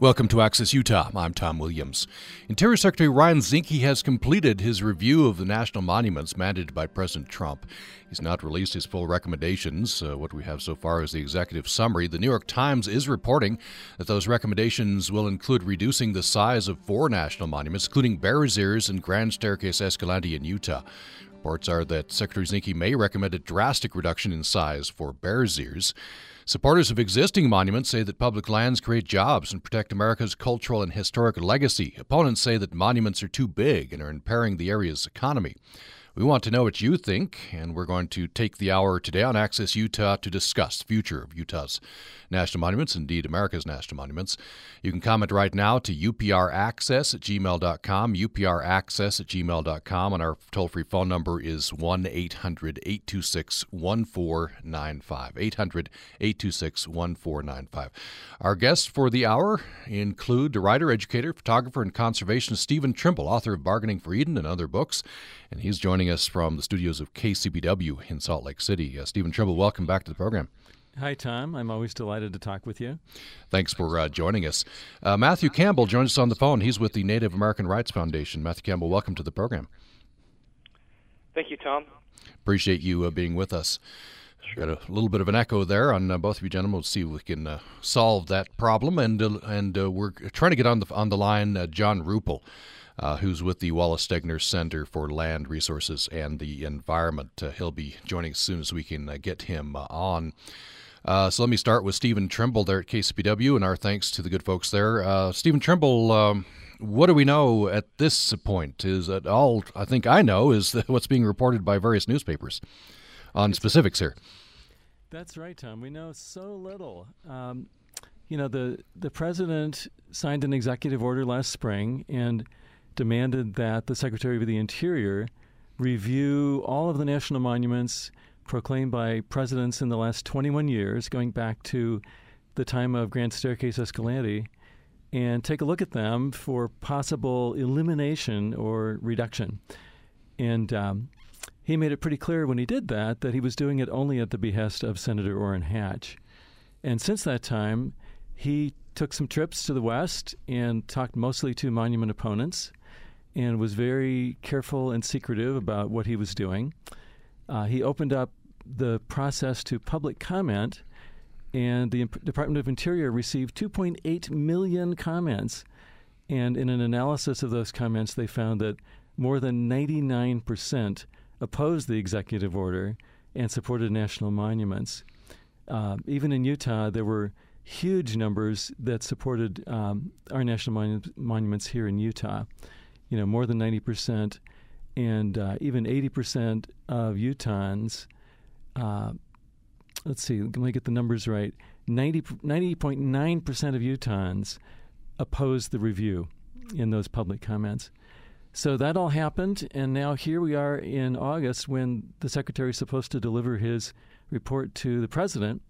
Welcome to Access Utah. I'm Tom Williams. Interior Secretary Ryan Zinke has completed his review of the national monuments mandated by President Trump. He's not released his full recommendations. Uh, what we have so far is the executive summary. The New York Times is reporting that those recommendations will include reducing the size of four national monuments, including Bears Ears and Grand Staircase Escalante in Utah. Reports are that Secretary Zinke may recommend a drastic reduction in size for Bears Ears. Supporters of existing monuments say that public lands create jobs and protect America's cultural and historic legacy. Opponents say that monuments are too big and are impairing the area's economy. We want to know what you think, and we're going to take the hour today on Access Utah to discuss the future of Utah's national monuments, indeed America's national monuments. You can comment right now to upraccess at gmail.com, upraccess at gmail.com, and our toll free phone number is 1 800 826 1495. 800 826 1495. Our guests for the hour include the writer, educator, photographer, and conservationist Stephen Trimble, author of Bargaining for Eden and other books, and he's joining us from the studios of KCPW in Salt Lake City. Uh, Stephen Trimble, welcome back to the program. Hi, Tom. I'm always delighted to talk with you. Thanks for uh, joining us. Uh, Matthew Campbell joins us on the phone. He's with the Native American Rights Foundation. Matthew Campbell, welcome to the program. Thank you, Tom. Appreciate you uh, being with us. Got a little bit of an echo there on uh, both of you gentlemen. We'll see if we can uh, solve that problem. And uh, and we're trying to get on the on the line John Ruppel. Uh, who's with the Wallace Stegner Center for Land Resources and the Environment. Uh, he'll be joining as soon as we can uh, get him on. Uh, so let me start with Stephen Trimble there at KCPW, and our thanks to the good folks there. Uh, Stephen Trimble, um, what do we know at this point? Is that all I think I know is what's being reported by various newspapers on specifics here. That's right, Tom. We know so little. Um, you know, the the president signed an executive order last spring and demanded that the Secretary of the Interior review all of the national monuments proclaimed by presidents in the last 21 years, going back to the time of Grand Staircase Escalante, and take a look at them for possible elimination or reduction. And um, he made it pretty clear when he did that that he was doing it only at the behest of Senator Orrin Hatch. And since that time, he took some trips to the West and talked mostly to monument opponents and was very careful and secretive about what he was doing. Uh, he opened up the process to public comment, and the Department of Interior received 2.8 million comments. And in an analysis of those comments, they found that more than 99% opposed the executive order and supported national monuments. Uh, even in Utah, there were huge numbers that supported um, our national monu- monuments here in Utah. You know, more than 90%, and uh, even 80% of Utahns uh, let's see, let me get the numbers right. 90, 90.9% of Utahns opposed the review in those public comments. So that all happened, and now here we are in August when the secretary is supposed to deliver his report to the president.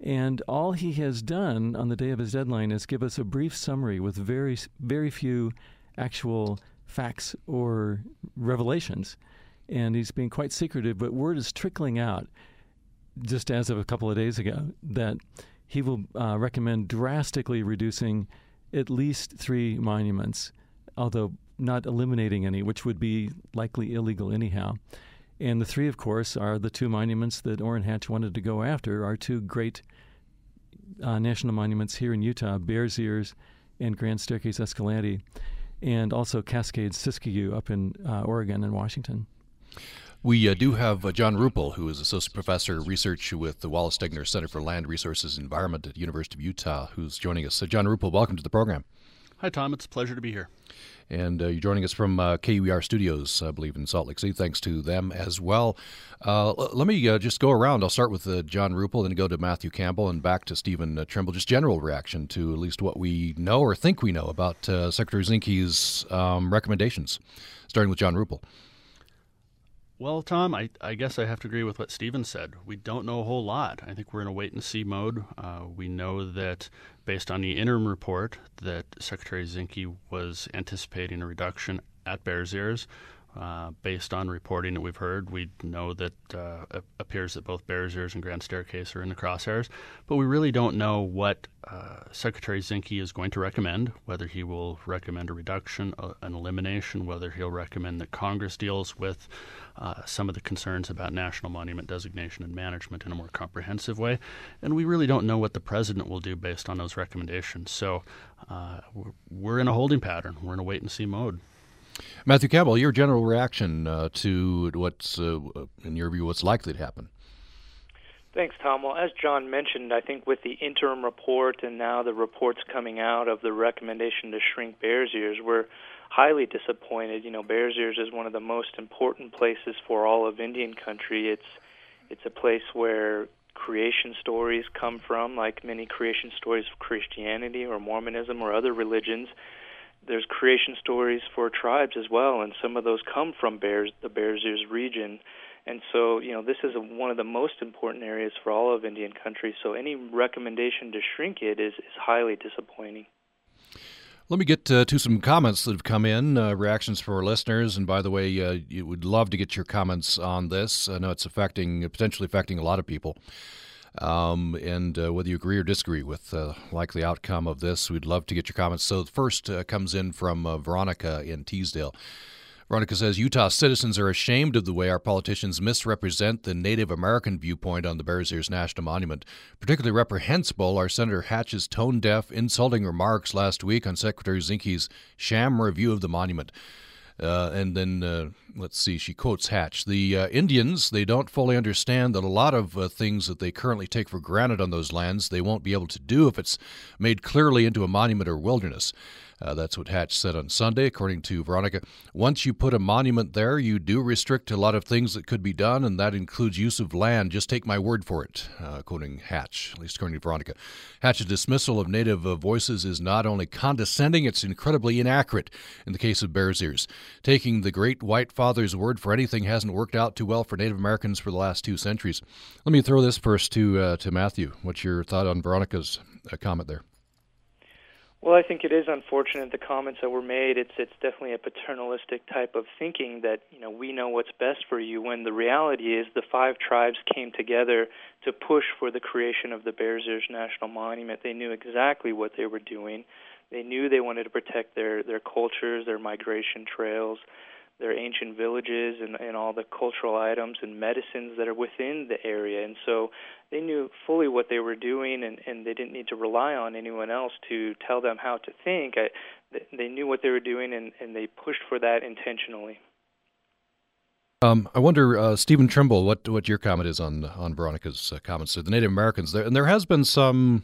And all he has done on the day of his deadline is give us a brief summary with very, very few actual facts or revelations and he's being quite secretive. But word is trickling out, just as of a couple of days ago, that he will uh, recommend drastically reducing at least three monuments, although not eliminating any, which would be likely illegal anyhow. And the three, of course, are the two monuments that Orrin Hatch wanted to go after, our two great uh, national monuments here in Utah Bears Ears and Grand Staircase Escalante, and also Cascade Siskiyou up in uh, Oregon and Washington. We uh, do have uh, John Ruppel, who is Associate Professor of Research with the Wallace Stegner Center for Land Resources and Environment at the University of Utah, who's joining us. So, John Ruppel, welcome to the program. Hi, Tom. It's a pleasure to be here. And uh, you're joining us from uh, KUER Studios, I believe, in Salt Lake City. Thanks to them as well. Uh, let me just go around. I'll start with John Ruppel, then go to Matthew Campbell, and back to Stephen Trimble. Just general reaction to at least what we know or think we know about Secretary Zinke's um, recommendations, starting with John Ruppel. Well, Tom, I, I guess I have to agree with what Stephen said. We don't know a whole lot. I think we're in a wait and see mode. Uh, we know that based on the interim report that Secretary Zinke was anticipating a reduction at Bears Ears, Uh, based on reporting that we've heard, we know that uh, appears that both Bears Ears and Grand Staircase are in the crosshairs, but we really don't know what uh, Secretary Zinke is going to recommend, whether he will recommend a reduction, uh, an elimination, whether he'll recommend that Congress deals with uh, some of the concerns about national monument designation and management in a more comprehensive way. And we really don't know what the president will do based on those recommendations. So we're in a holding pattern, we're in a wait and see mode. Matthew Campbell, your general reaction uh, to what's, uh, in your view, what's likely to happen? Thanks, Tom. Well, as John mentioned, I think with the interim report and now the reports coming out of the recommendation to shrink Bears Ears, we're highly disappointed. You know, Bears Ears is one of the most important places for all of Indian country. It's it's a place where creation stories come from, like many creation stories of Christianity or Mormonism or other religions there's creation stories for tribes as well, and some of those come from Bears, the Bears Ears region. And so, you know, this is a, one of the most important areas for all of Indian country. So, any recommendation to shrink it is, is highly disappointing. Let me get uh, to some comments that have come in, uh, reactions from our listeners. And by the way, uh, you would love to get your comments on this. I know it's affecting, potentially affecting a lot of people. Um, and uh, whether you agree or disagree with the uh, likely outcome of this, we'd love to get your comments. So the first uh, comes in from uh, Veronica in Teasdale. Veronica says Utah citizens are ashamed of the way our politicians misrepresent the Native American viewpoint on the Bears Ears National Monument. Particularly reprehensible are Senator Hatch's tone deaf, insulting remarks last week on Secretary Zinke's sham review of the monument. Uh, and then uh, let's see, she quotes Hatch. The uh, Indians, they don't fully understand that a lot of uh, things that they currently take for granted on those lands, they won't be able to do if it's made clearly into a monument or wilderness. Uh, that's what Hatch said on Sunday, according to Veronica. Once you put a monument there, you do restrict a lot of things that could be done, and that includes use of land. Just take my word for it, uh, quoting Hatch, at least according to Veronica. Hatch's dismissal of Native uh, voices is not only condescending, it's incredibly inaccurate in the case of Bears Ears. Taking the great white father's word for anything hasn't worked out too well for Native Americans for the last two centuries. Let me throw this first to, uh, to Matthew. What's your thought on Veronica's uh, comment there? Well, I think it is unfortunate the comments that were made. It's it's definitely a paternalistic type of thinking that you know we know what's best for you. When the reality is the five tribes came together to push for the creation of the Bears Ears National Monument. They knew exactly what they were doing. They knew they wanted to protect their their cultures, their migration trails, their ancient villages and, and all the cultural items and medicines that are within the area. And so they knew fully what they were doing, and, and they didn't need to rely on anyone else to tell them how to think. I, they knew what they were doing, and, and they pushed for that intentionally. Um, I wonder, uh, Stephen Trimble, what what your comment is on on Veronica's uh, comments to the Native Americans there, and there has been some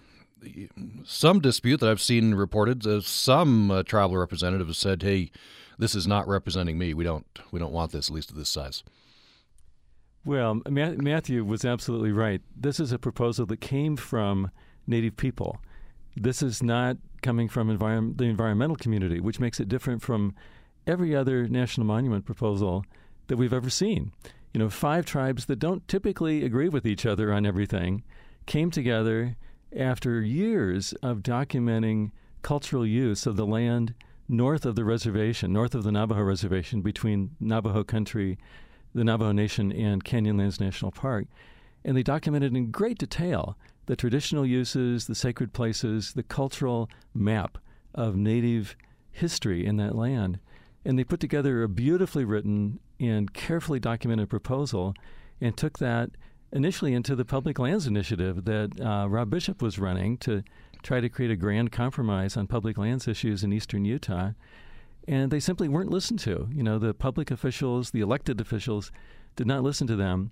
some dispute that I've seen reported. Uh, some uh, tribal representatives said, "Hey, this is not representing me. We don't we don't want this at least of this size. Well, Matthew was absolutely right. This is a proposal that came from Native people. This is not coming from environment, the environmental community, which makes it different from every other national monument proposal that we've ever seen. You know, five tribes that don't typically agree with each other on everything came together after years of documenting cultural use of the land north of the reservation, north of the Navajo reservation, between Navajo country, the Navajo Nation, and Canyonlands National Park. And they documented in great detail the traditional uses, the sacred places, the cultural map of Native history in that land. And they put together a beautifully written and carefully documented proposal and took that initially into the Public Lands Initiative that uh, Rob Bishop was running to try to create a grand compromise on public lands issues in eastern Utah. And they simply weren't listened to. You know, the public officials, the elected officials, did not listen to them.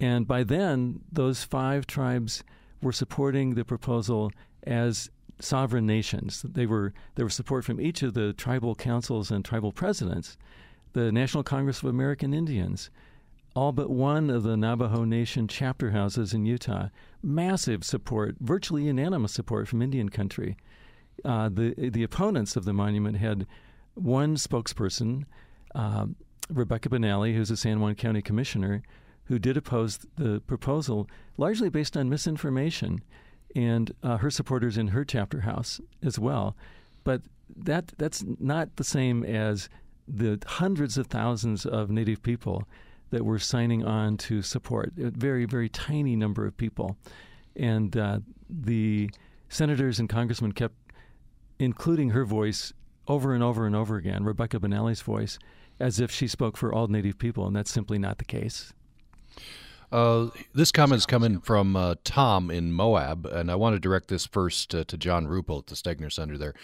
And by then, those five tribes were supporting the proposal as sovereign nations. They were there was support from each of the tribal councils and tribal presidents, the National Congress of American Indians, all but one of the Navajo Nation chapter houses in Utah. Massive support, virtually unanimous support from Indian country. Uh, the the opponents of the monument had one spokesperson, uh, Rebecca Benally, who's a San Juan County commissioner, who did oppose the proposal largely based on misinformation, and uh, her supporters in her chapter house as well. But that that's not the same as the hundreds of thousands of Native people that were signing on to support. A very, very tiny number of people. And uh, the senators and congressmen kept including her voice over and over and over again, Rebecca Benally's voice, as if she spoke for all Native people, and that's simply not the case. Uh, this comment is coming from uh, Tom in Moab, and I want to direct this first uh, to John Ruppel at the Stegner Center there.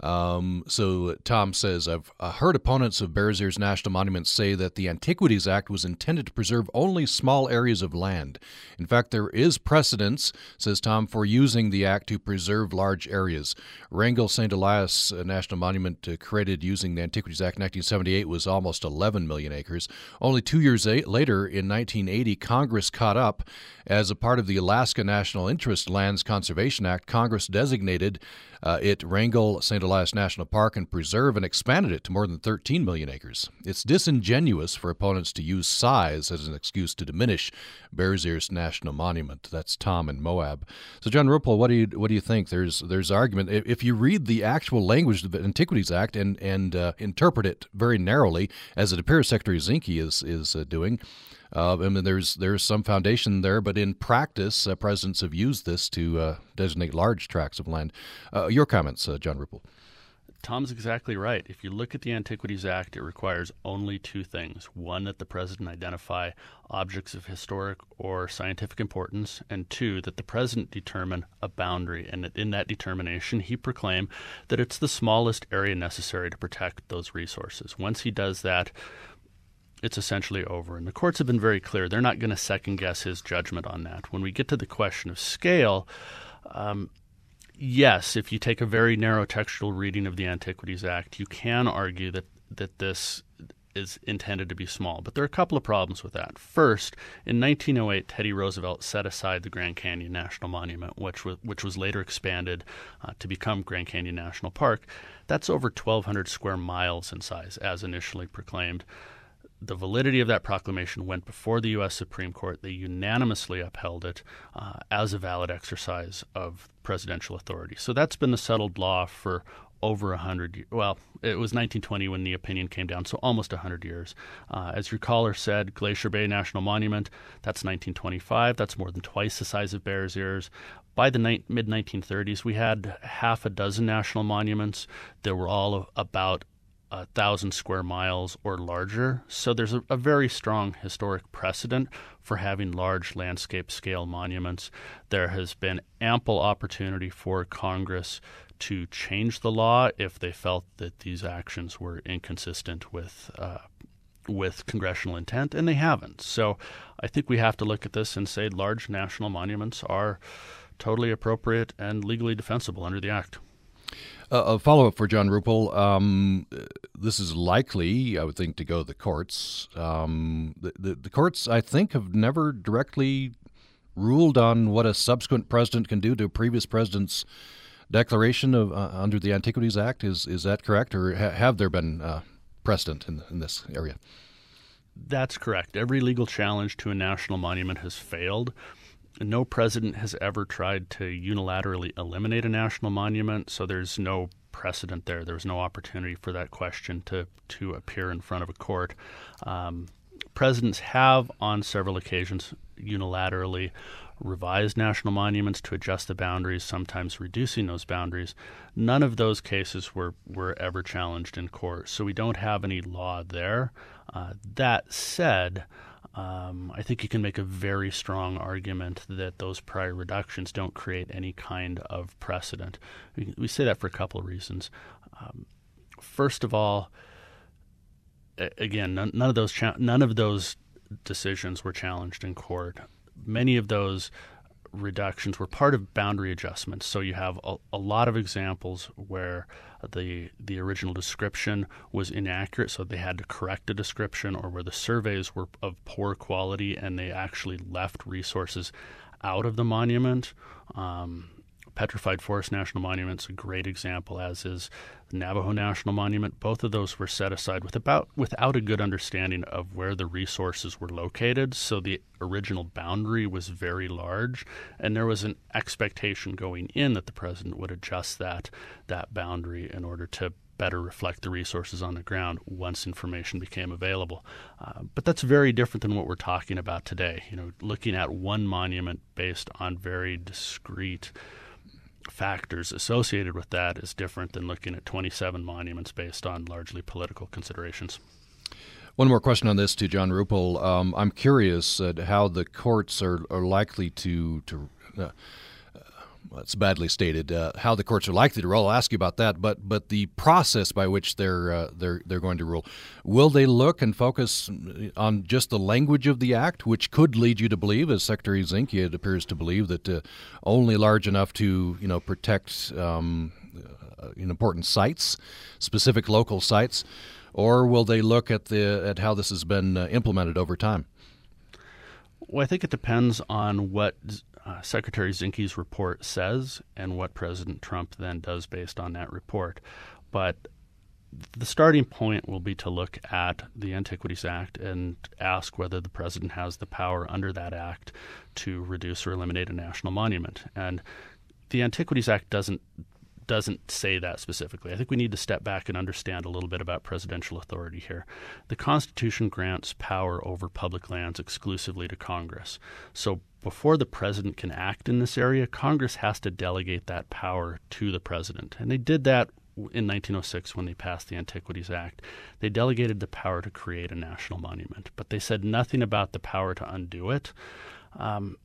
Um, so Tom says, I've heard opponents of Bears Ears National Monument say that the Antiquities Act was intended to preserve only small areas of land. In fact, there is precedence, says Tom, for using the act to preserve large areas. Wrangell St. Elias uh, National Monument, uh, created using the Antiquities Act in 1978, was almost 11 million acres. Only two years a- later, in 1980, Congress caught up. As a part of the Alaska National Interest Lands Conservation Act, Congress designated uh, it Wrangell St. Elias National Park and Preserve and expanded it to more than 13 million acres. It's disingenuous for opponents to use size as an excuse to diminish Bears Ears National Monument. That's Tom in Moab. So, John Ruppel, what do you what do you think? There's there's argument if you read the actual language of the Antiquities Act and and uh, interpret it very narrowly, as it appears Secretary Zinke is is uh, doing. Uh, I mean, there's there's some foundation there, but in practice, uh, presidents have used this to uh, designate large tracts of land. Uh, your comments, uh, John Ruppel. Tom's exactly right. If you look at the Antiquities Act, it requires only two things. One, that the president identify objects of historic or scientific importance, and two, that the president determine a boundary. And in that determination, he proclaim that it's the smallest area necessary to protect those resources. Once he does that, it's essentially over. And the courts have been very clear. They're not going to second guess his judgment on that. When we get to the question of scale, um, yes, if you take a very narrow textual reading of the Antiquities Act, you can argue that, that this is intended to be small. But there are a couple of problems with that. First, in 1908, Teddy Roosevelt set aside the Grand Canyon National Monument, which was, which was later expanded uh, to become Grand Canyon National Park. That's over 1,200 square miles in size, as initially proclaimed the validity of that proclamation went before the U.S. Supreme Court. They unanimously upheld it uh, as a valid exercise of presidential authority. So that's been the settled law for over a hundred. Well, it was 1920 when the opinion came down, so almost a hundred years. Uh, as your caller said, Glacier Bay National Monument. That's 1925. That's more than twice the size of Bears Ears. By the ni- mid 1930s, we had half a dozen national monuments. They were all about a thousand square miles or larger. So there's a, a, very strong historic precedent for having large landscape scale monuments. There has been ample opportunity for Congress to change the law if they felt that these actions were inconsistent with. Uh, with congressional intent, and they haven't. So I think we have to look at this and say large national monuments are totally appropriate and legally defensible under the Act. Uh, a follow up for John Ruppel. Um, this is likely, I would think, to go to the courts. Um, the, the, the, courts, I think, have never directly ruled on what a subsequent president can do to a previous president's declaration of uh, under the Antiquities Act. Is is that correct, or ha- have there been uh, precedent in, in this area? That's correct. Every legal challenge to a national monument has failed. No president has ever tried to unilaterally eliminate a national monument, so there's no precedent there. There's no opportunity for that question to to appear in front of a court. Um, presidents have, on several occasions, unilaterally revised national monuments to adjust the boundaries, sometimes reducing those boundaries. None of those cases were, were ever challenged in court, so we don't have any law there. Uh, that said, um, I think you can make a very strong argument that those prior reductions don't create any kind of precedent. We, we say that for a couple of reasons. Um, first of all, again, none, none of those cha- none of those decisions were challenged in court. Many of those reductions were part of boundary adjustments. So you have a, a, lot of examples where the the original description was inaccurate, so they had to correct a description, or where the surveys were of poor quality and they actually left resources out of the monument. Um, Petrified Forest National Monument's a great example, as is Navajo National Monument. Both of those were set aside with about, without a good understanding of where the resources were located. So the original boundary was very large, and there was an expectation going in that the president would adjust that that boundary in order to better reflect the resources on the ground once information became available. Uh, but that's very different than what we're talking about today. You know, looking at one monument based on very discrete factors associated with that is different than looking at 27 monuments based on largely political considerations. One more question on this to John Ruppel. Um, I'm curious at how the courts are, are likely to to uh, well, it's badly stated uh, how the courts are likely to rule. I'll ask you about that, but but the process by which they're uh, they're they're going to rule, will they look and focus on just the language of the act, which could lead you to believe, as Secretary Zinke appears to believe, that uh, only large enough to you know protect um, uh, important sites, specific local sites, or will they look at the at how this has been uh, implemented over time? Well, I think it depends on what uh, Secretary Zinke's report says and what President Trump then does based on that report. But the starting point will be to look at the Antiquities Act and ask whether the president has the power under that act to reduce or eliminate a national monument. And the Antiquities Act doesn't doesn't say that specifically. I think we need to step back and understand a little bit about presidential authority here. The Constitution grants power over public lands exclusively to Congress. So before the president can act in this area, Congress has to delegate that power to the president. And they did that in 1906 when they passed the Antiquities Act. They delegated the power to create a national monument, but they said nothing about the power to undo it. Um,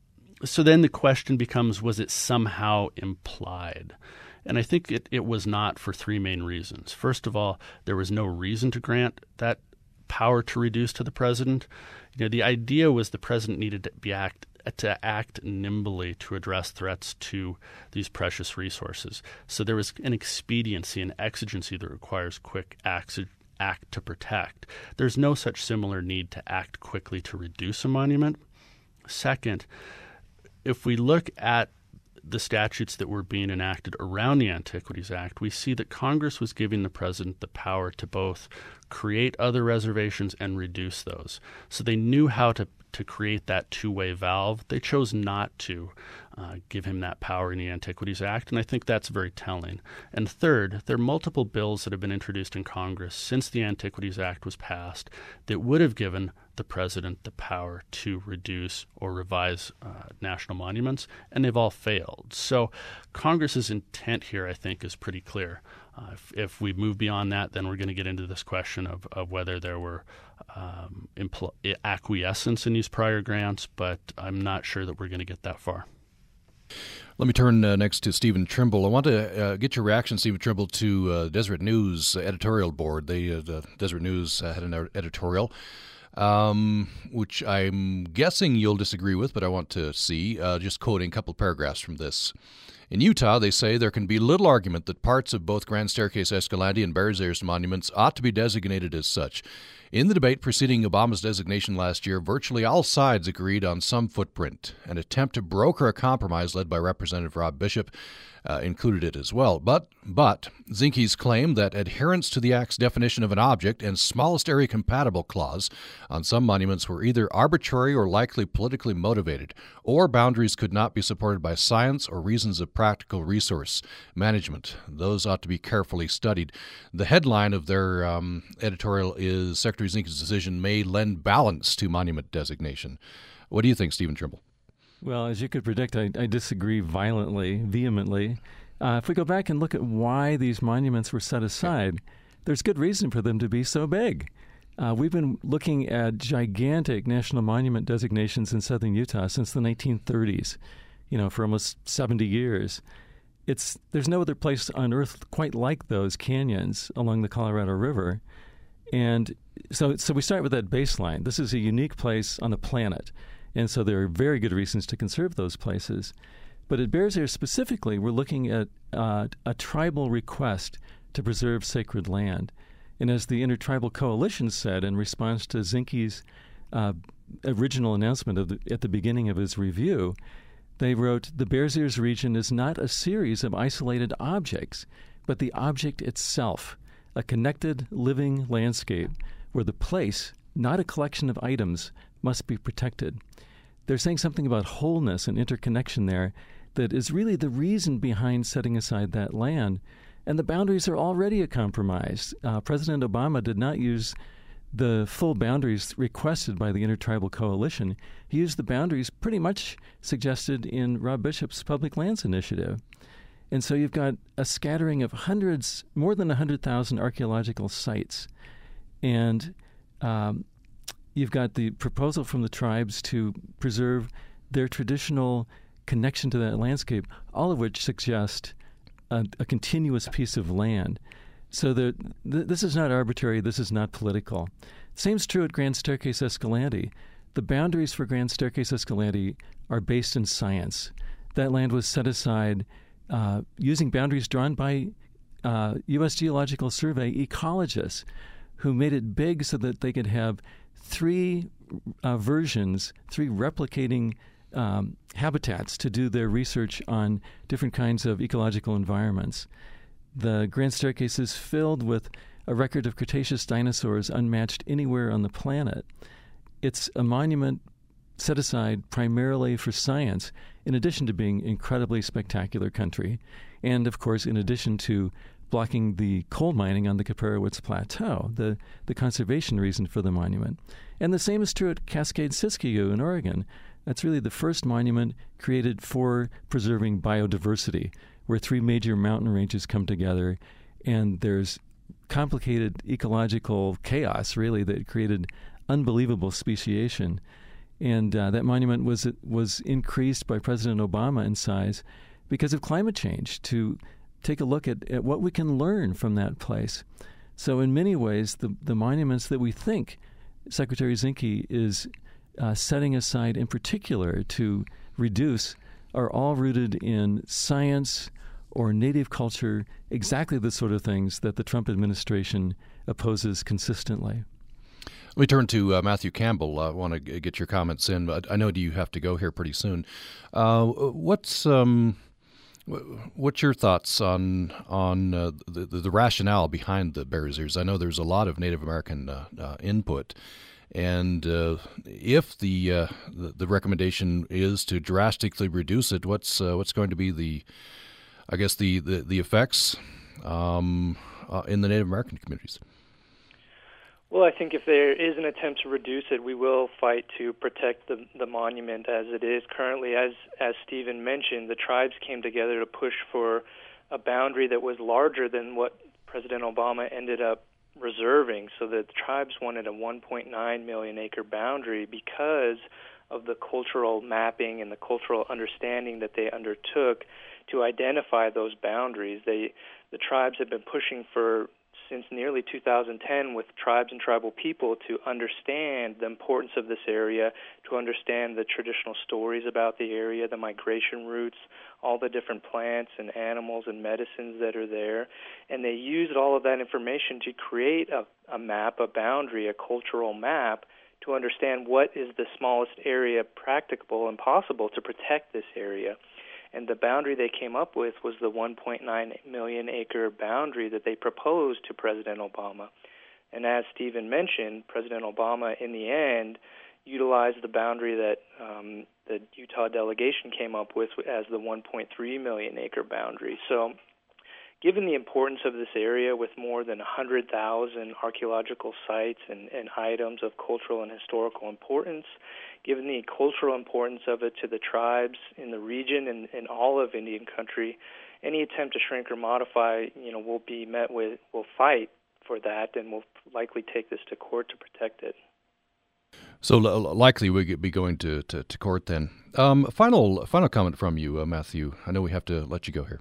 so then the question becomes was it somehow implied? And I think it, it was not for three main reasons. First of all, there was no reason to grant that power to reduce to the president. You know, the idea was the president needed to be act to act nimbly to address threats to these precious resources. So there was an expediency and exigency that requires quick acts act to protect. There's no such similar need to act quickly to reduce a monument. Second, if we look at the statutes that were being enacted around the Antiquities Act, we see that Congress was giving the president the power to both create other reservations and reduce those. So they knew how to to create that two way valve. They chose not to uh, give him that power in the Antiquities Act, and I think that's very telling. And third, there are multiple bills that have been introduced in Congress since the Antiquities Act was passed that would have given the president the power to reduce or revise uh, national monuments, and they've all failed. So Congress's intent here, I think, is pretty clear. Uh, if, if, we move beyond that, then we're going to get into this question of, of whether there were um, impl- acquiescence in these prior grants, but I'm not sure that we're going to get that far. Let me turn uh, next to Stephen Trimble. I want to uh, get your reaction, Stephen Trimble, to uh, News editorial board. They, uh, the Deseret News uh, had an editorial, um, which I'm guessing you'll disagree with, but I want to see. Uh, just quoting a couple paragraphs from this. In Utah, they say there can be little argument that parts of both Grand Staircase Escalante and Bears Ears monuments ought to be designated as such. In the debate preceding Obama's designation last year, virtually all sides agreed on some footprint. An attempt to broker a compromise led by Representative Rob Bishop uh, included it as well. But but Zinke's claim that adherence to the Act's definition of an object and smallest area compatible clause on some monuments were either arbitrary or likely politically motivated, or boundaries could not be supported by science or reasons of practical resource management. Those ought to be carefully studied. The headline of their um, editorial is Secretary Zinke's decision may lend balance to monument designation. What do you think, Stephen Trimble? Well, as you could predict, I, I disagree violently, vehemently. Uh, if we go back and look at why these monuments were set aside, there's good reason for them to be so big. Uh, we've been looking at gigantic national monument designations in southern Utah since the 1930s, you know, for almost 70 years. It's there's no other place on earth quite like those canyons along the Colorado River. And so so we start with that baseline. This is a unique place on the planet. And so there are very good reasons to conserve those places. But at Bears Ears specifically, we're looking at uh, a tribal request to preserve sacred land. And as the Intertribal Coalition said in response to Zinke's uh, original announcement the, at the beginning of his review, they wrote The Bears Ears region is not a series of isolated objects, but the object itself, a connected living landscape where the place, not a collection of items, must be protected. They're saying something about wholeness and interconnection there that is really the reason behind setting aside that land. And the boundaries are already a compromise. Uh, President Obama did not use the full boundaries requested by the Intertribal Coalition. He used the boundaries pretty much suggested in Rob Bishop's Public Lands Initiative. And so you've got a scattering of hundreds, more than 100,000 archaeological sites. And um, you've got the proposal from the tribes to preserve their traditional connection to that landscape, all of which suggest a, a continuous piece of land. So the, th- this is not arbitrary. This is not political. Same's true at Grand Staircase Escalante. The boundaries for Grand Staircase Escalante are based in science. That land was set aside uh, using boundaries drawn by uh, U.S. Geological Survey ecologists who made it big so that they could have three uh, versions, three replicating um, habitats to do their research on different kinds of ecological environments. The Grand Staircase is filled with a record of Cretaceous dinosaurs unmatched anywhere on the planet. It's a monument set aside primarily for science, in addition to being incredibly spectacular country, and of course, in addition to blocking the coal mining on the Kaiparowits Plateau, the, the conservation reason for the monument. And the same is true at Cascade Siskiyou in Oregon. That's really the first monument created for preserving biodiversity, where three major mountain ranges come together, and there's complicated ecological chaos, really, that created unbelievable speciation. And uh, that monument was was increased by President Obama in size because of climate change to take a look at, at what we can learn from that place. So, in many ways, the, the monuments that we think Secretary Zinke is uh, setting aside in particular to reduce are all rooted in science or native culture, exactly the sort of things that the Trump administration opposes consistently. Let me turn to uh, Matthew Campbell. I want to get your comments in, but I know you have to go here pretty soon. Uh, what's um, What's your thoughts on on uh, the, the rationale behind the Bears Ears? I know there's a lot of Native American uh, uh, input, and uh, if the, uh, the, the recommendation is to drastically reduce it, what's uh, what's going to be the I guess the the, the effects um, in the Native American communities? Well, I think if there is an attempt to reduce it, we will fight to protect the the monument as it is currently. As as Stephen mentioned, the tribes came together to push for a boundary that was larger than what President Obama ended up reserving. So the tribes wanted a 1.9 million acre boundary because of the cultural mapping and the cultural understanding that they undertook to identify those boundaries. They the tribes have been pushing for since nearly 2010 with tribes and tribal people to understand the importance of this area, to understand the traditional stories about the area, the migration routes, all the different plants and animals and medicines that are there. And they used all of that information to create a, a map, a boundary, a cultural map to understand what is the smallest area practicable and possible to protect this area. And the boundary they came up with was the 1.9 million acre boundary that they proposed to President Obama. And as Stephen mentioned, President Obama, in the end, utilized the boundary that um, the Utah delegation came up with as the 1.3 million acre boundary. So Given the importance of this area with more than 100,000 archaeological sites and, and items of cultural and historical importance, given the cultural importance of it to the tribes in the region and, and all of Indian country, any attempt to shrink or modify, you know, will be met with, will fight for that and will likely take this to court to protect it. So likely we'll be going to, to, to court then. Um, final final comment from you, uh, Matthew. I know we have to let you go here.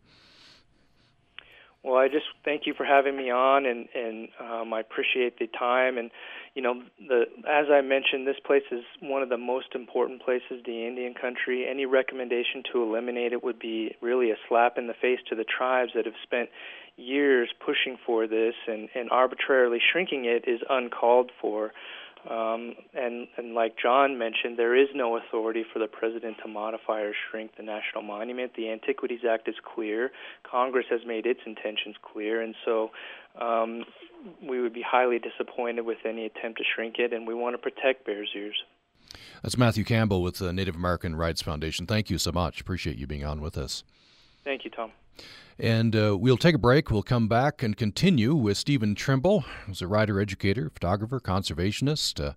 Well, I just thank you for having me on, and and um, I appreciate the time. And you know, the as I mentioned, this place is one of the most important places, the Indian country. Any recommendation to eliminate it would be really a slap in the face to the tribes that have spent years pushing for this, and and arbitrarily shrinking it is uncalled for. Um, and, and like John mentioned, there is no authority for the president to modify or shrink the national monument. The Antiquities Act is clear. Congress has made its intentions clear, and so um, we would be highly disappointed with any attempt to shrink it, and we want to protect Bears Ears. That's Matthew Campbell with the Native American Rights Foundation. Thank you so much. Appreciate you being on with us. Thank you, Tom. And uh, we'll take a break. We'll come back and continue with Stephen Trimble, who's a writer, educator, photographer, conservationist, uh,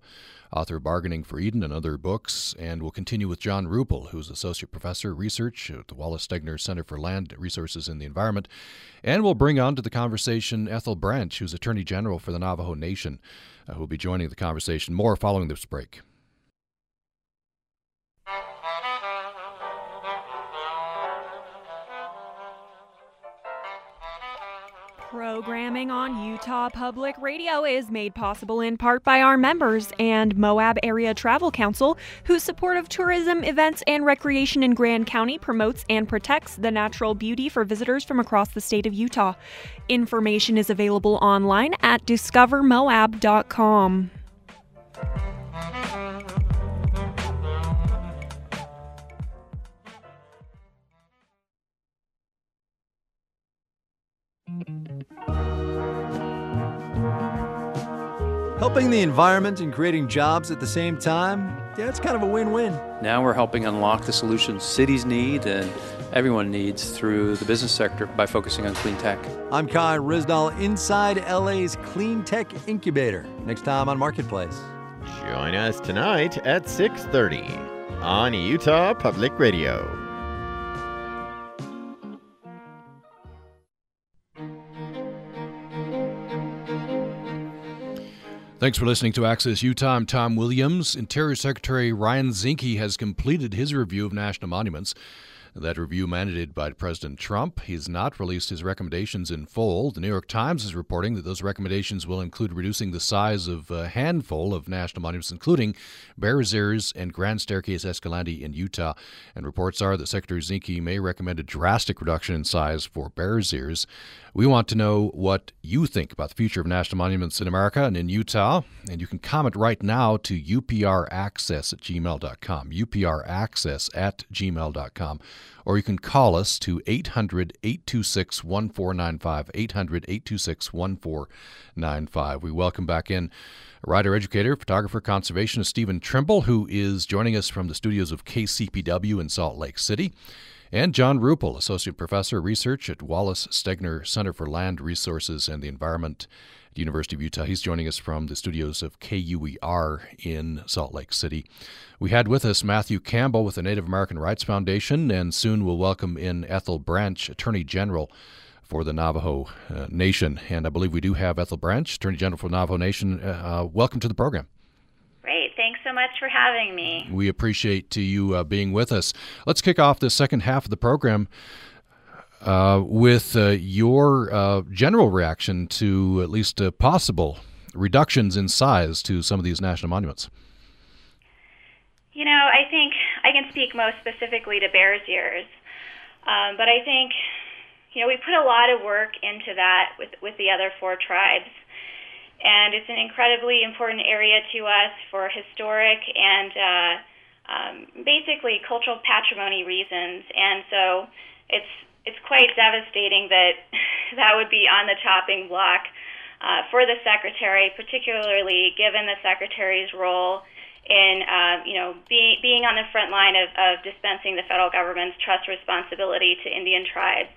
author of Bargaining for Eden and other books. And we'll continue with John Ruppel, who's associate professor of research at the Wallace Stegner Center for Land Resources and the Environment. And we'll bring on to the conversation Ethel Branch, who's Attorney General for the Navajo Nation, uh, who will be joining the conversation. More following this break. Programming on Utah Public Radio is made possible in part by our members and Moab Area Travel Council, whose support of tourism, events, and recreation in Grand County promotes and protects the natural beauty for visitors from across the state of Utah. Information is available online at discovermoab.com. Helping the environment and creating jobs at the same time, yeah, it's kind of a win win. Now we're helping unlock the solutions cities need and everyone needs through the business sector by focusing on clean tech. I'm Kai Ryssdal inside LA's Clean Tech Incubator. Next time on Marketplace. Join us tonight at 6:30 on Utah Public Radio. Thanks for listening to Access Utah. I'm Tom Williams. Interior Secretary Ryan Zinke has completed his review of national monuments. That review mandated by President Trump. He's not released his recommendations in full. The New York Times is reporting that those recommendations will include reducing the size of a handful of national monuments, including Bears Ears and Grand Staircase Escalante in Utah. And reports are that Secretary Zinke may recommend a drastic reduction in size for Bears Ears. We want to know what you think about the future of national monuments in America and in Utah. And you can comment right now to upraccess at gmail.com, upraccess at gmail.com. Or you can call us to 800 826 1495, 800 826 1495. We welcome back in writer, educator, photographer, conservationist Stephen Trimble, who is joining us from the studios of KCPW in Salt Lake City and John Ruppel, Associate Professor of Research at Wallace Stegner Center for Land Resources and the Environment at the University of Utah. He's joining us from the studios of KUER in Salt Lake City. We had with us Matthew Campbell with the Native American Rights Foundation, and soon we'll welcome in Ethel Branch, Attorney General for the Navajo uh, Nation. And I believe we do have Ethel Branch, Attorney General for the Navajo Nation. Uh, uh welcome to the program. Great. So much for having me. We appreciate to you uh, being with us. Let's kick off the second half of the program uh, with uh, your uh, general reaction to at least uh, possible reductions in size to some of these national monuments. You know, I think I can speak most specifically to Bears Ears, um, but I think you know we put a lot of work into that with with the other four tribes and it's an incredibly important area to us for historic and uh, um, basically cultural patrimony reasons. And so it's it's quite devastating that that would be on the chopping block uh, for the secretary, particularly given the secretary's role in uh, you know being being on the front line of, of dispensing the federal government's trust responsibility to Indian tribes.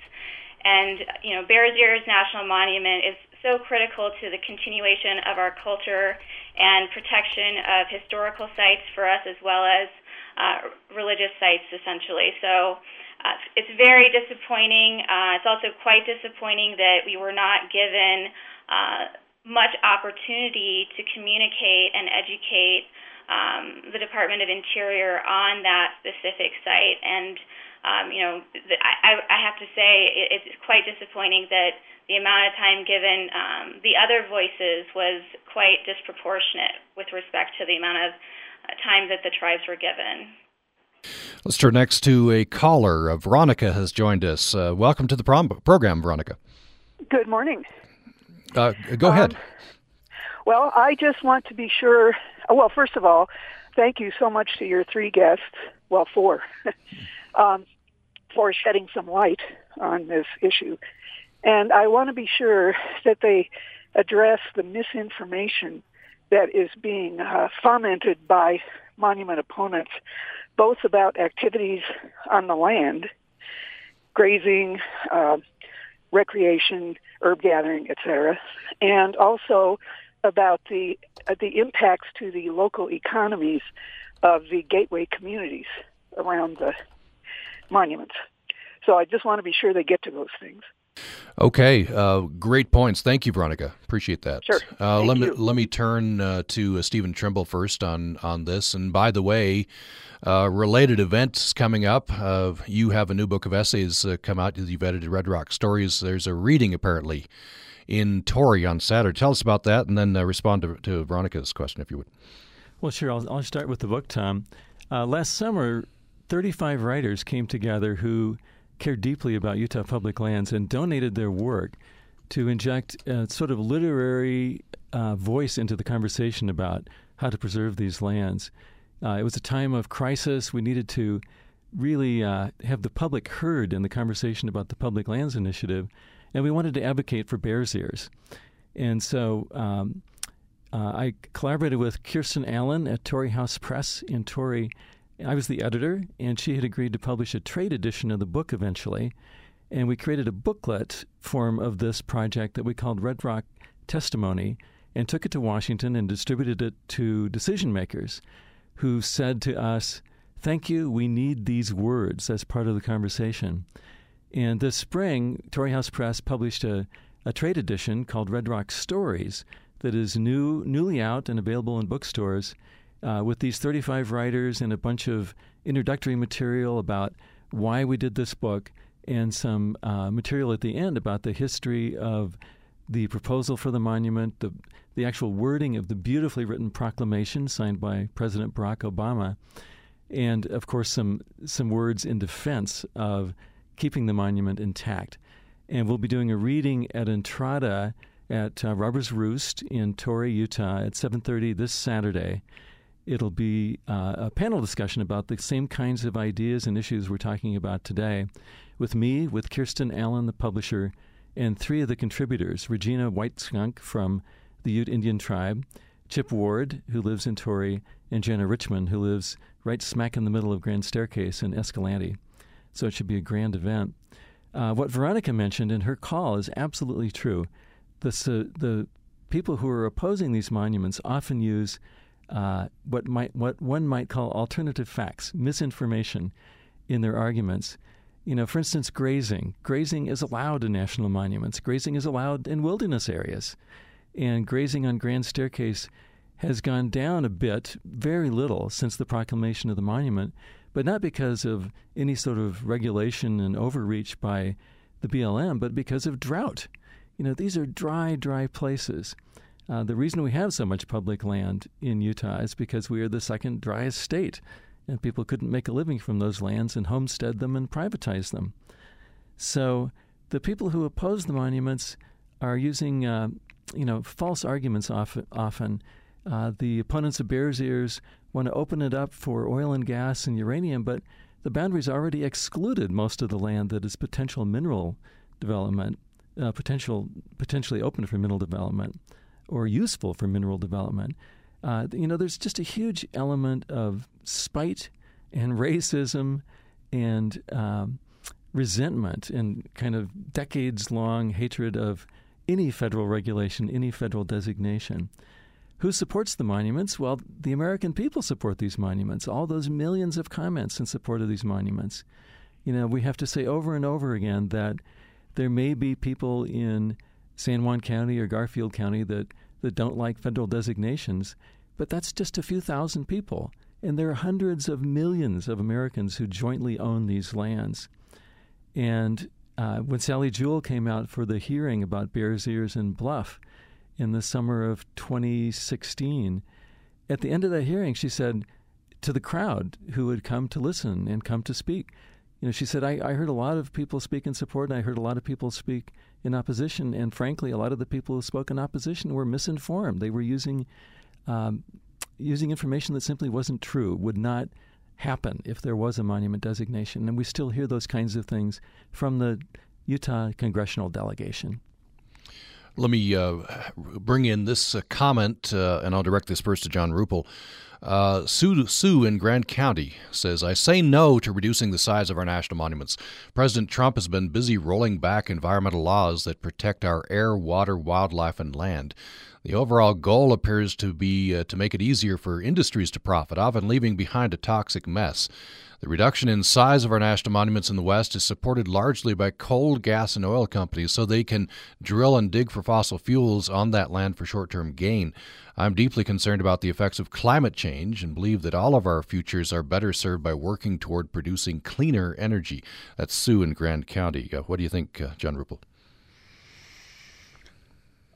And you know, Bears Ears National Monument is so critical to the continuation of our culture and protection of historical sites for us as well as uh, religious sites, essentially. So uh, it's very disappointing. Uh, it's also quite disappointing that we were not given uh, much opportunity to communicate and educate um, the Department of Interior on that specific site. And um, you know, I, I have to say it's quite disappointing that the amount of time given um, the other voices was quite disproportionate with respect to the amount of uh, time that the tribes were given. Let's turn next to a caller. Uh, Veronica has joined us. Uh, welcome to the prom- program, Veronica. Good morning. Uh, go ahead. Um, well, I just want to be sure. Well, first of all, thank you so much to your three guests, well, four, um, for shedding some light on this issue. And I want to be sure that they address the misinformation that is being uh, fomented by monument opponents, both about activities on the land grazing, uh, recreation, herb gathering, etc., and also about the uh, the impacts to the local economies of the gateway communities around the monuments. So I just want to be sure they get to those things. Okay, uh, great points. Thank you, Veronica. Appreciate that. Sure. Uh, let you. me let me turn uh, to uh, Stephen Trimble first on on this. And by the way, uh, related events coming up. Uh, you have a new book of essays come out. You've edited Red Rock Stories. There's a reading apparently in Torrey on Saturday. Tell us about that, and then respond to, to, Veronica's question, if you would. Well, sure. I'll, I'll start with the book, Tom. last summer, 35 writers came together who cared deeply about Utah public lands and donated their work to inject a sort of literary uh, voice into the conversation about how to preserve these lands. Uh, it was a time of crisis. We needed to really uh, have the public heard in the conversation about the Public Lands Initiative, and we wanted to advocate for Bears Ears. And so um, uh, I collaborated with Kirsten Allen at Torrey House Press in Torrey I was the editor, and she had agreed to publish a trade edition of the book eventually. And we created a booklet form of this project that we called Red Rock Testimony and took it to Washington and distributed it to decision makers who said to us, Thank you, we need these words as part of the conversation. And this spring, Torrey House Press published a, a trade edition called Red Rock Stories that is new, newly out and available in bookstores uh, with these 35 writers and a bunch of introductory material about why we did this book and some uh, material at the end about the history of the proposal for the monument, the the actual wording of the beautifully written proclamation signed by President Barack Obama, and of course some some words in defense of keeping the monument intact. And we'll be doing a reading at Entrada at uh, Robbers Roost in Torrey, Utah, at 7:30 this Saturday. It'll be uh, a panel discussion about the same kinds of ideas and issues we're talking about today with me, with Kirsten Allen, the publisher, and three of the contributors Regina White Skunk from the Ute Indian tribe, Chip Ward, who lives in Torrey, and Jenna Richmond, who lives right smack in the middle of Grand Staircase in Escalante. So it should be a grand event. Uh, what Veronica mentioned in her call is absolutely true. The, uh, the people who are opposing these monuments often use uh, what might what one might call alternative facts, misinformation, in their arguments. You know, for instance, grazing. Grazing is allowed in national monuments. Grazing is allowed in wilderness areas, and grazing on Grand Staircase has gone down a bit, very little, since the proclamation of the monument, but not because of any sort of regulation and overreach by the BLM, but because of drought. You know, these are dry, dry places. Uh, the reason we have so much public land in Utah is because we are the second driest state, and people couldn't make a living from those lands and homestead them and privatize them. So the people who oppose the monuments are using, uh, you know, false arguments often. often. Uh, the opponents of Bears Ears want to open it up for oil and gas and uranium, but the boundaries already excluded most of the land that is potential mineral development, uh, potential potentially open for mineral development or useful for mineral development. Uh, you know, there's just a huge element of spite and racism and um, resentment and kind of decades long hatred of any federal regulation, any federal designation. Who supports the monuments? Well, the American people support these monuments. All those millions of comments in support of these monuments. You know, we have to say over and over again that there may be people in San Juan County or Garfield County that, that don't like federal designations, but that's just a few thousand people. And there are hundreds of millions of Americans who jointly own these lands. And uh, when Sally Jewell came out for the hearing about Bears Ears and Bluff in the summer of 2016, at the end of that hearing, she said to the crowd who had come to listen and come to speak, you know, she said, I, I heard a lot of people speak in support, and I heard a lot of people speak in opposition. And frankly, a lot of the people who spoke in opposition were misinformed. They were using um, using information that simply wasn't true, would not happen if there was a monument designation. And we still hear those kinds of things from the Utah congressional delegation. Let me uh, bring in this uh, comment, uh, and I'll direct this first to John Ruple. Uh, Sue, Sue in Grand County says, I say no to reducing the size of our national monuments. President Trump has been busy rolling back environmental laws that protect our air, water, wildlife, and land. The overall goal appears to be uh, to make it easier for industries to profit, often leaving behind a toxic mess. The reduction in size of our national monuments in the West is supported largely by coal, gas, and oil companies so they can drill and dig for fossil fuels on that land for short term gain. I'm deeply concerned about the effects of climate change and believe that all of our futures are better served by working toward producing cleaner energy. That's Sue in Grand County. Uh, what do you think, uh, John Ruple?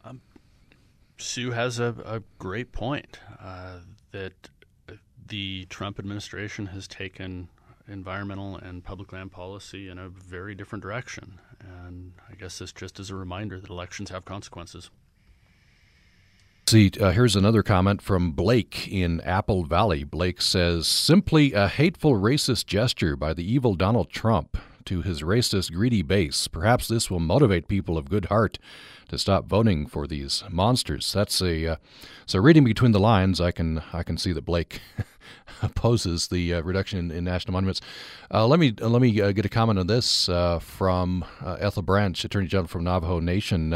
Um, Sue has a, a great point uh, that the Trump administration has taken environmental and public land policy in a very different direction. And I guess this just is a reminder that elections have consequences. See, uh, here's another comment from Blake in Apple Valley. Blake says, simply a hateful racist gesture by the evil Donald Trump to his racist, greedy base. Perhaps this will motivate people of good heart to stop voting for these monsters. That's a uh, so reading between the lines. I can I can see that Blake opposes the uh, reduction in, national monuments. Uh, let me uh, let me uh, get a comment on this uh, from Ethel Branch, Attorney General from Navajo Nation.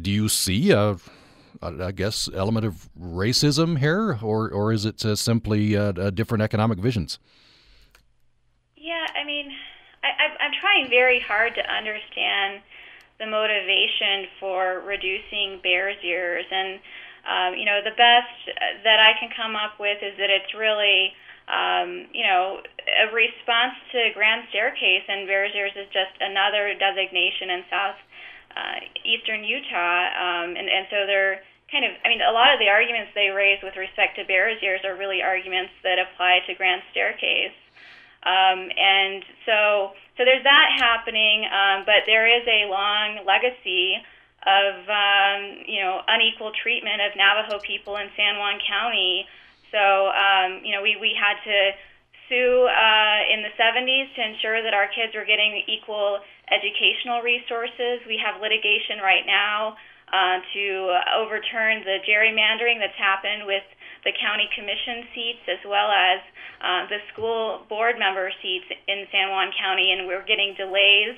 do you see a I guess element of racism here, or or is it simply different economic visions? Yeah, I mean, I, I'm trying very hard to understand the motivation for reducing bears ears and um, you know, the best that I can come up with is that it's really, um, you know, a response to Grand Staircase, and Bears Ears is just another designation in South uh, Eastern Utah, um, and and so they're kind of, I mean, a lot of the arguments they raise with respect to Bears Ears are really arguments that apply to Grand Staircase. Um, and so, so there's that happening, um, but there is a long legacy of um, you know unequal treatment of Navajo people in San Juan County. So um, you know we we had to sue uh, in the 70s to ensure that our kids were getting equal educational resources. We have litigation right now uh, to overturn the gerrymandering that's happened with the county commission seats as well as uh, the school board member seats in San Juan County, and we're getting delays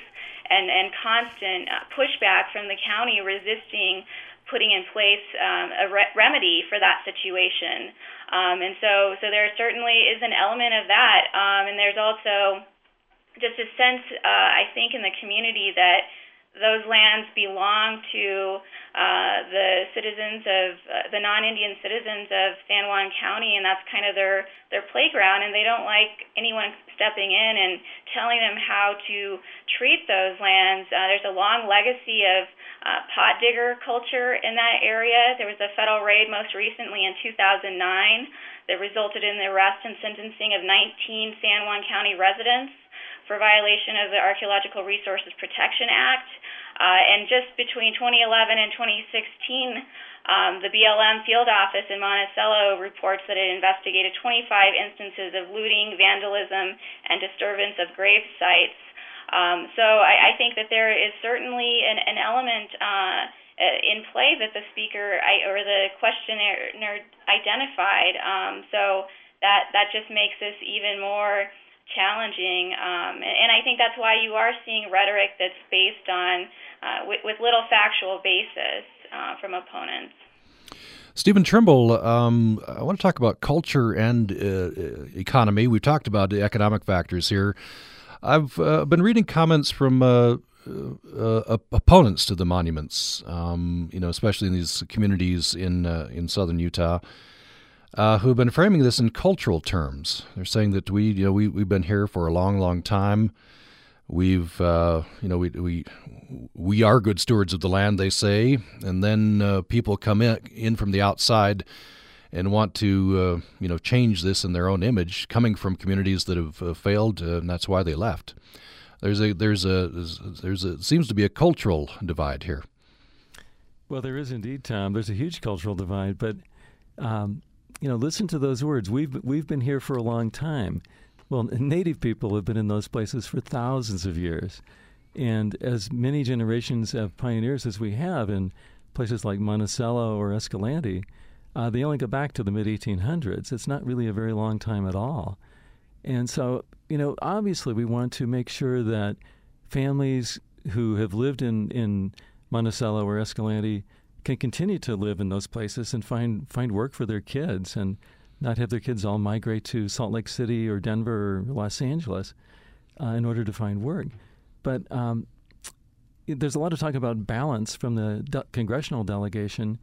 and, and constant uh, pushback from the county resisting putting in place um, a re- remedy for that situation. Um, and so, so there certainly is an element of that. Um, and there's also just a sense, uh, I think, in the community that those lands belong to uh, the citizens of uh, the non-Indian citizens of San Juan County, and that's kind of their their playground. And they don't like anyone stepping in and telling them how to treat those lands. Uh, there's a long legacy of uh, pot digger culture in that area. There was a federal raid most recently in 2009 that resulted in the arrest and sentencing of 19 San Juan County residents for violation of the Archaeological Resources Protection Act. Uh, and just between 2011 and 2016, um, the BLM field office in Monticello reports that it investigated 25 instances of looting, vandalism, and disturbance of grave sites. Um, so I, I think that there is certainly an, an element uh, in play that the speaker I, or the questioner identified. Um, so that that just makes this even more challenging. Um, and, and, I think that's why you are seeing rhetoric that's based on, uh, with, with, little factual basis uh, from opponents. Stephen Trimble, um, I want to talk about culture and uh, economy. We've talked about the economic factors here. I've uh, been reading comments from uh, uh, opponents to the monuments, um, you know, especially in these communities in in southern Utah uh, who have been framing this in cultural terms. They're saying that we, you know, we we've been here for a long, long time. We've, uh, you know, we we we are good stewards of the land, they say, and then uh, people come in in from the outside and want to, uh, you know, change this in their own image, coming from communities that have uh, failed, uh, and that's why they left. There's a there's a there's a seems to be a cultural divide here. Well, there is indeed, Tom. There's a huge cultural divide, but um, you know, listen to those words. We've we've been here for a long time. Well, native people have been in those places for thousands of years, and as many generations of pioneers as we have in places like Monticello or Escalante, uh, they only go back to the mid 1800s. It's not really a very long time at all. And so, you know, obviously we want to make sure that families who have lived in, in Monticello or Escalante can continue to live in those places and find find work for their kids and not have their kids all migrate to Salt Lake City or Denver or Los Angeles uh, in order to find work. But um, there's a lot of talk about balance from the de- congressional delegation,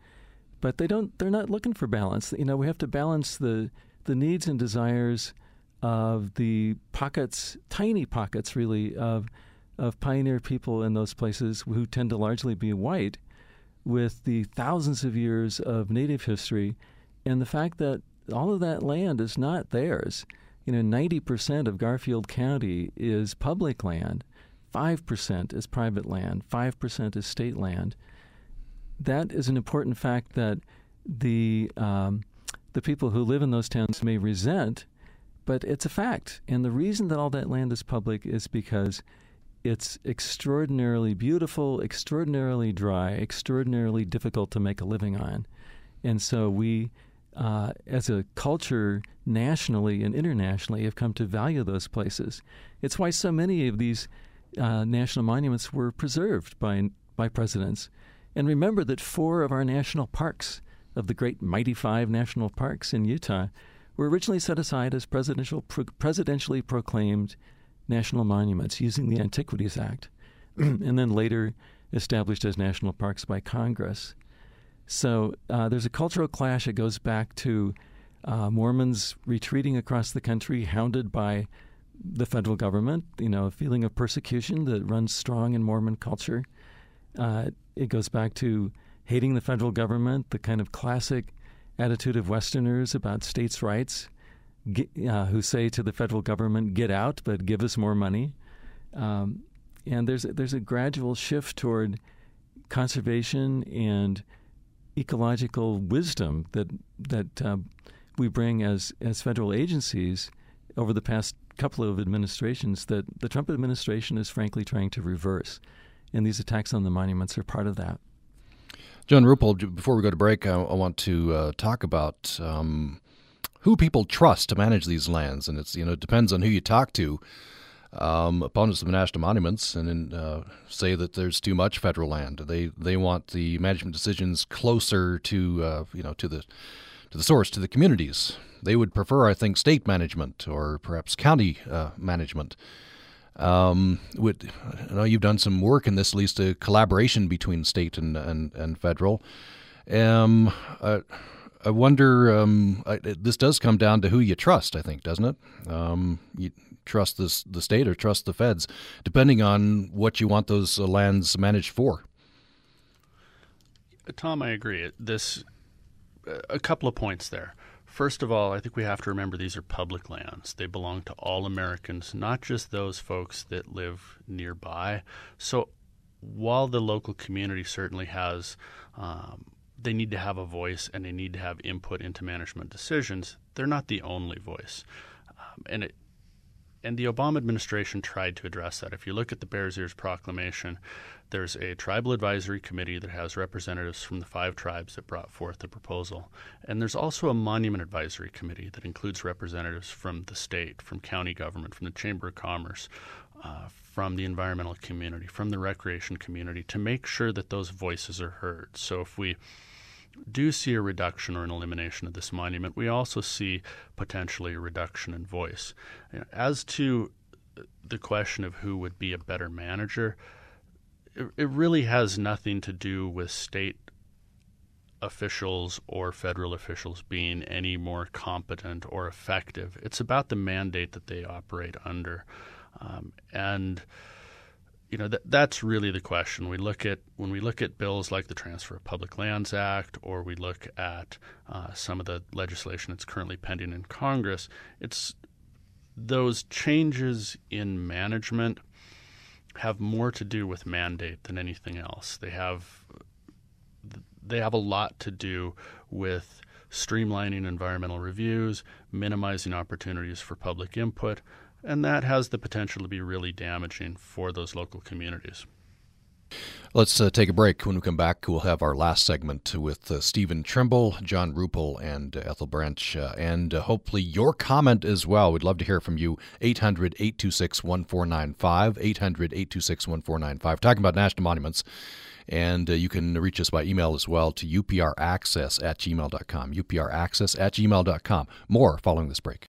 but they don't. They're not looking for balance. You know, we have to balance the the needs and desires of the pockets, tiny pockets, really of of pioneer people in those places who tend to largely be white, with the thousands of years of native history, and the fact that all of that land is not theirs. You know, 90% of Garfield County is public land, 5% is private land, 5% is state land. That is an important fact that the um, the people who live in those towns may resent, but it's a fact. And the reason that all that land is public is because it's extraordinarily beautiful, extraordinarily dry, extraordinarily difficult to make a living on. And so we, uh, as a culture, nationally and internationally, have come to value those places. It's why so many of these uh, national monuments were preserved by by presidents. And remember that four of our national parks, of the great mighty five national parks in Utah, were originally set aside as presidential pro- presidentially proclaimed national monuments using the Antiquities Act, and then later established as national parks by Congress. So uh, there's a cultural clash that goes back to uh, Mormons retreating across the country, hounded by the federal government. You know, a feeling of persecution that runs strong in Mormon culture. Uh, it goes back to hating the federal government, the kind of classic attitude of Westerners about states' rights uh, who say to the federal government, "Get out, but give us more money." Um, and there's there's a gradual shift toward conservation and ecological wisdom that that uh, we bring as as federal agencies over the past couple of administrations that the Trump administration is frankly trying to reverse, and these attacks on the monuments are part of that. John Ruple, before we go to break, I, I want to uh, talk about um, who people trust to manage these lands, and it's you know it depends on who you talk to. Um, opponents of the national monuments and uh, say that there's too much federal land. They they want the management decisions closer to uh, you know to the to the source to the communities. They would prefer, I think, state management or perhaps county uh, management. Um, would, I know you've done some work in this, at least a collaboration between state and and, and federal. Um, uh, I wonder. Um, I, this does come down to who you trust. I think, doesn't it? Um, you trust this the state or trust the feds, depending on what you want those uh, lands managed for. Tom, I agree. This uh, a couple of points there. First of all, I think we have to remember these are public lands. They belong to all Americans, not just those folks that live nearby. So, while the local community certainly has um, they need to have a voice and they need to have input into management decisions. They're not the only voice, um, and it, and the Obama administration tried to address that. If you look at the Bears Ears Proclamation, there's a tribal advisory committee that has representatives from the five tribes that brought forth the proposal, and there's also a monument advisory committee that includes representatives from the state, from county government, from the Chamber of Commerce. Uh, from the environmental community, from the recreation community, to make sure that those voices are heard. So if we do see a reduction or an elimination of this monument, we also see potentially a reduction in voice. As to the question of who would be a better manager, it, it really has nothing to do with state officials or federal officials being any more competent or effective. It's about the mandate that they operate under. Um, and you know, that, that's really the question. We look at when we look at bills like the Transfer of Public Lands Act, or we look at uh, some of the legislation that's currently pending in Congress. It's those changes in management have more to do with mandate than anything else. They have they have a lot to do with streamlining environmental reviews, minimizing opportunities for public input, and that has the potential to be really damaging for those local communities. Let's uh, take a break. When we come back, we'll have our last segment with uh, Stephen Trimble, John Ruple, and uh, Ethel Branch, uh, and uh, hopefully your comment as well. We'd love to hear from you. 800 826 1495. 800 826 1495. Talking about national monuments. And uh, you can reach us by email as well to upraccess at gmail.com. upraccess at gmail.com. More following this break.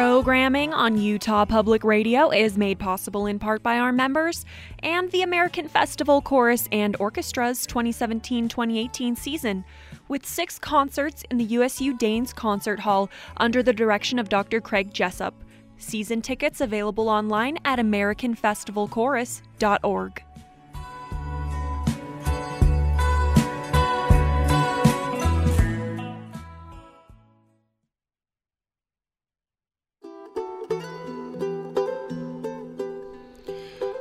Programming on Utah Public Radio is made possible in part by our members and the American Festival Chorus and Orchestra's 2017 2018 season, with six concerts in the USU Daines Concert Hall under the direction of Dr. Craig Jessup. Season tickets available online at AmericanFestivalChorus.org.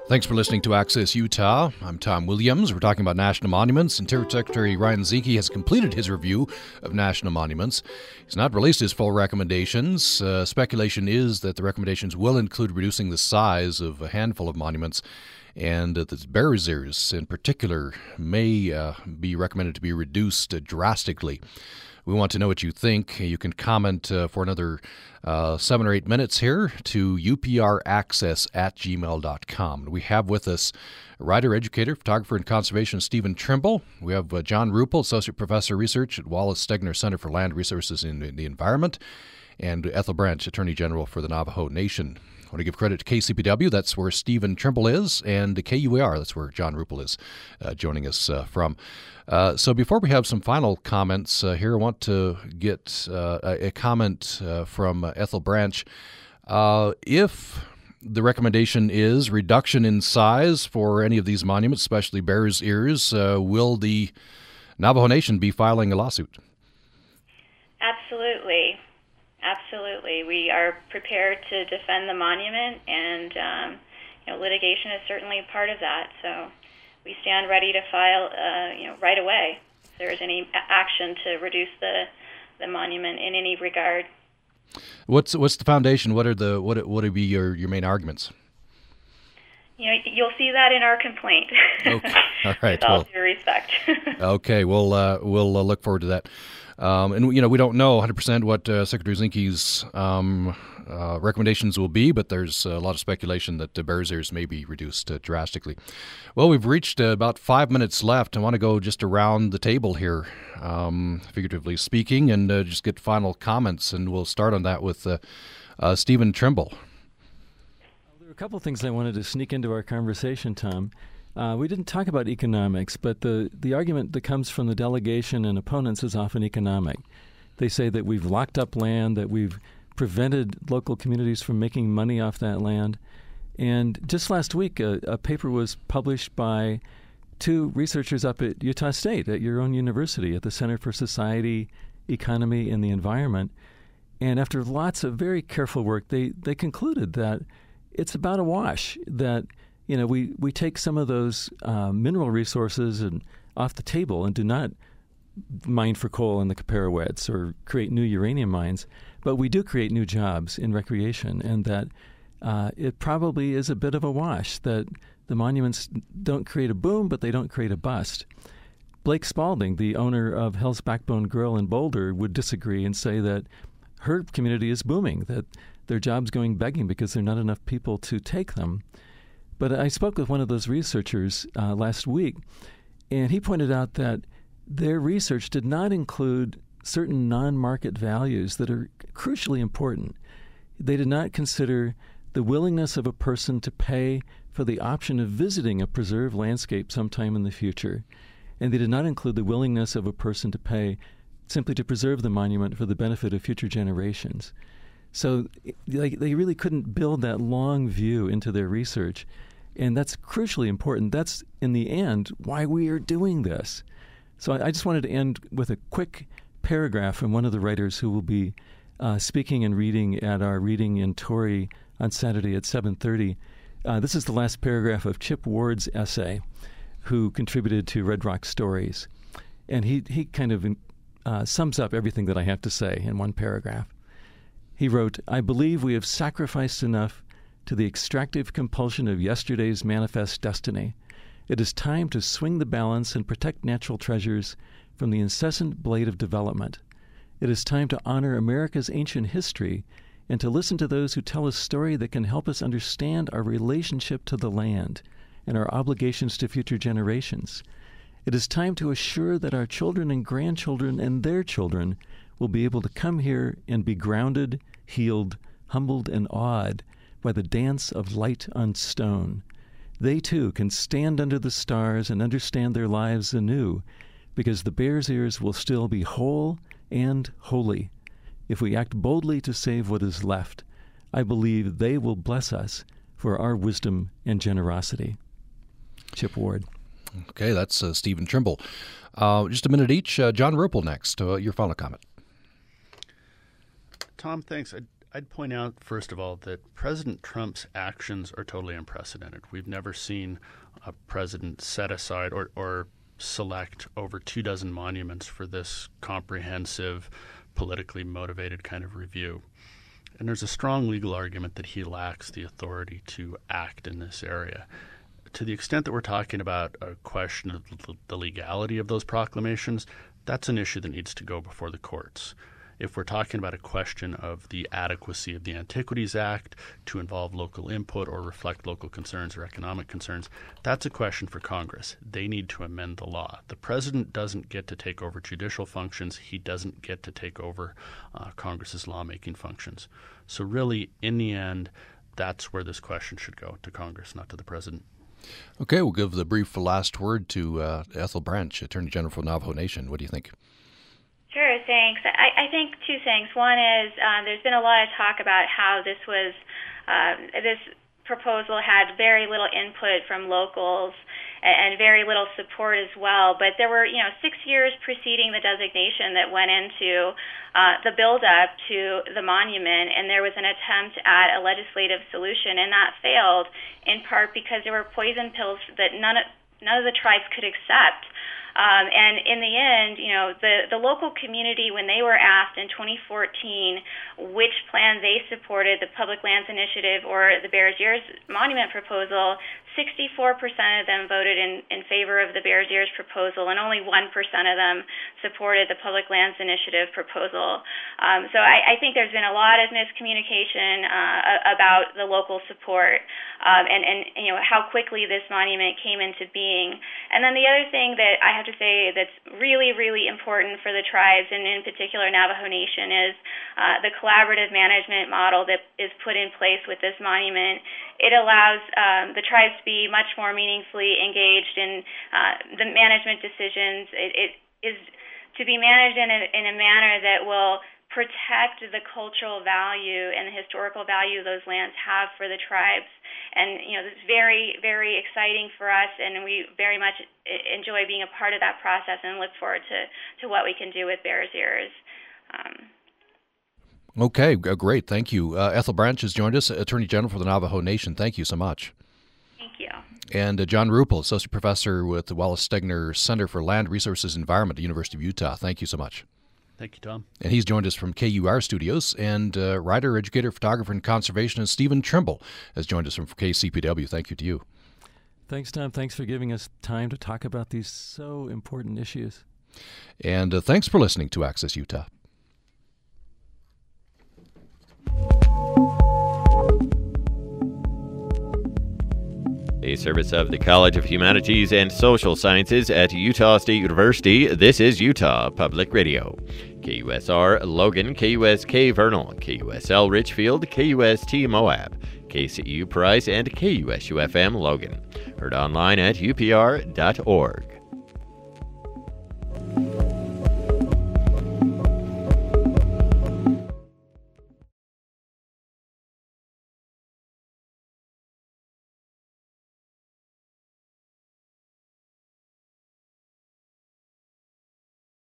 Thanks for listening to Access Utah. I'm Tom Williams. We're talking about national monuments. Interior Secretary Ryan Zinke has completed his review of national monuments. He's not released his full recommendations. Uh, speculation is that the recommendations will include reducing the size of a handful of monuments, and that the Bears in particular may uh, be recommended to be reduced uh, drastically. We want to know what you think. You can comment uh, for another uh, seven or eight minutes here to upraccess at gmail.com. We have with us writer, educator, photographer, and conservation Stephen Trimble. We have uh, John Ruple, Associate Professor of Research at Wallace Stegner Center for Land Resources in the Environment, and Ethel Branch, Attorney General for the Navajo Nation. I want to give credit to KCPW. That's where Stephen Trimble is, and to KUER. That's where John Ruple is uh, joining us uh, from. Uh, so before we have some final comments uh, here, I want to get uh, a, comment uh, from Ethel Branch. if the recommendation is reduction in size for any of these monuments, especially Bears Ears, will the Navajo Nation be filing a lawsuit? Absolutely. Absolutely. We are prepared to defend the monument, and um, you know, litigation is certainly part of that. So we stand ready to file, uh, you know, right away if there is any action to reduce the the monument in any regard. What's what's the foundation? What are the what what would be your your main arguments? You know, you'll see that in our complaint. Okay. All right. With all due respect. okay. We'll uh, we'll uh, look forward to that. Um, and you know, we don't know 100% what uh, Secretary Zinke's um, uh, recommendations will be, but there's a lot of speculation that the Bears ears may be reduced uh, drastically. Well, we've reached about five minutes left. I want to go just around the table here, um, figuratively speaking, and just get final comments, and we'll start on that with Stephen Trimble. There are a couple of things I wanted to sneak into our conversation, Tom. Uh, we didn't talk about economics, but the, the argument that comes from the delegation and opponents is often economic. They say that we've locked up land, that we've prevented local communities from making money off that land. And just last week, a, a paper was published by two researchers up at Utah State, at your own university, at the Center for Society, Economy, and the Environment. And after lots of very careful work, they, they concluded that it's about a wash, that you know, we, we take some of those uh, mineral resources and off the table and do not mine for coal in the Kaiparowits or create new uranium mines, but we do create new jobs in recreation, and that uh, it probably is a bit of a wash that the monuments don't create a boom, but they don't create a bust. Blake Spalding, the owner of Hell's Backbone Grill in Boulder, would disagree and say that her community is booming, that their jobs going begging because there are not enough people to take them. But I spoke with one of those researchers uh, last week, and he pointed out that their research did not include certain non market values that are crucially important. They did not consider the willingness of a person to pay for the option of visiting a preserved landscape sometime in the future. And they did not include the willingness of a person to pay simply to preserve the monument for the benefit of future generations. So they, they really couldn't build that long view into their research. And that's crucially important. That's, in the end, why we are doing this. So I, I just wanted to end with a quick paragraph from one of the writers who will be uh, speaking and reading at our reading in Torrey on Saturday at 7.30. Uh, this is the last paragraph of Chip Ward's essay, who contributed to Red Rock Stories. And he, he kind of uh, sums up everything that I have to say in one paragraph. He wrote, I believe we have sacrificed enough to the extractive compulsion of yesterday's manifest destiny. It is time to swing the balance and protect natural treasures from the incessant blade of development. It is time to honor America's ancient history and to listen to those who tell a story that can help us understand our relationship to the land and our obligations to future generations. It is time to assure that our children and grandchildren and their children will be able to come here and be grounded, healed, humbled, and awed by the dance of light on stone. They too can stand under the stars and understand their lives anew, because the Bears Ears will still be whole and holy. If we act boldly to save what is left, I believe they will bless us for our wisdom and generosity. Chip Ward. Okay, that's uh, Stephen Trimble. Uh, just a minute each. Uh, John Ruple next. Uh, your final comment. Tom, thanks. I'd, I'd point out, first of all, that President Trump's actions are totally unprecedented. We've never seen a president set aside or, or select over two dozen monuments for this comprehensive, politically motivated kind of review. And there's a strong legal argument that he lacks the authority to act in this area. To the extent that we're talking about a question of the legality of those proclamations, that's an issue that needs to go before the courts if we're talking about a question of the adequacy of the Antiquities Act to involve local input or reflect local concerns or economic concerns, that's a question for Congress. They need to amend the law. The president doesn't get to take over judicial functions, he doesn't get to take over uh, Congress's lawmaking functions. So, really, in the end, that's where this question should go to Congress, not to the president. Okay, we'll give the brief last word to uh, Ethel Branch, Attorney General for Navajo Nation. What do you think? Sure, thanks. I, I think two things. One is um, there's been a lot of talk about how this was uh, this proposal had very little input from locals and, and very little support as well. But there were, you know, six years preceding the designation that went into uh, the build-up to the monument, and there was an attempt at a legislative solution, and that failed in part because there were poison pills that none of none of the tribes could accept. Um, and in the end, you know, the, the local community, when they were asked in 2014 which plan they supported, the Public Lands Initiative or the Bears Ears Monument proposal, 64% of them voted in, in favor of the Bears Ears proposal, and only 1% of them supported the Public Lands Initiative proposal. Um, so I, I think there's been a lot of miscommunication uh, about the local support um, and, and you know how quickly this monument came into being. And then the other thing that I have to say that's really, really important for the tribes, and in particular Navajo Nation, is uh, the collaborative management model that is put in place with this monument. It allows um, the tribes to be much more meaningfully engaged in uh, the management decisions. It, it is to be managed in a, in a manner that will protect the cultural value and the historical value those lands have for the tribes. And you know, it's very, very exciting for us, and we very much enjoy being a part of that process and look forward to to what we can do with Bears Ears. Um, Okay, great. Thank you. Uh, Ethel Branch has joined us, Attorney General for the Navajo Nation. Thank you so much. Thank you. And uh, John Ruple, Associate Professor with the Wallace Stegner Center for Land Resources and Environment at the University of Utah. Thank you so much. Thank you, Tom. And he's joined us from KUER Studios. And uh, writer, educator, photographer, and conservationist Stephen Trimble has joined us from KCPW. Thank you to you. Thanks, Tom. Thanks for giving us time to talk about these so important issues. And uh, thanks for listening to Access Utah. A service of the College of Humanities and Social Sciences at Utah State University. This is Utah Public Radio. KUSR Logan, KUSK Vernal, KUSL Richfield, KUST Moab, KCU Price, and KUSUFM Logan. Heard online at upr.org.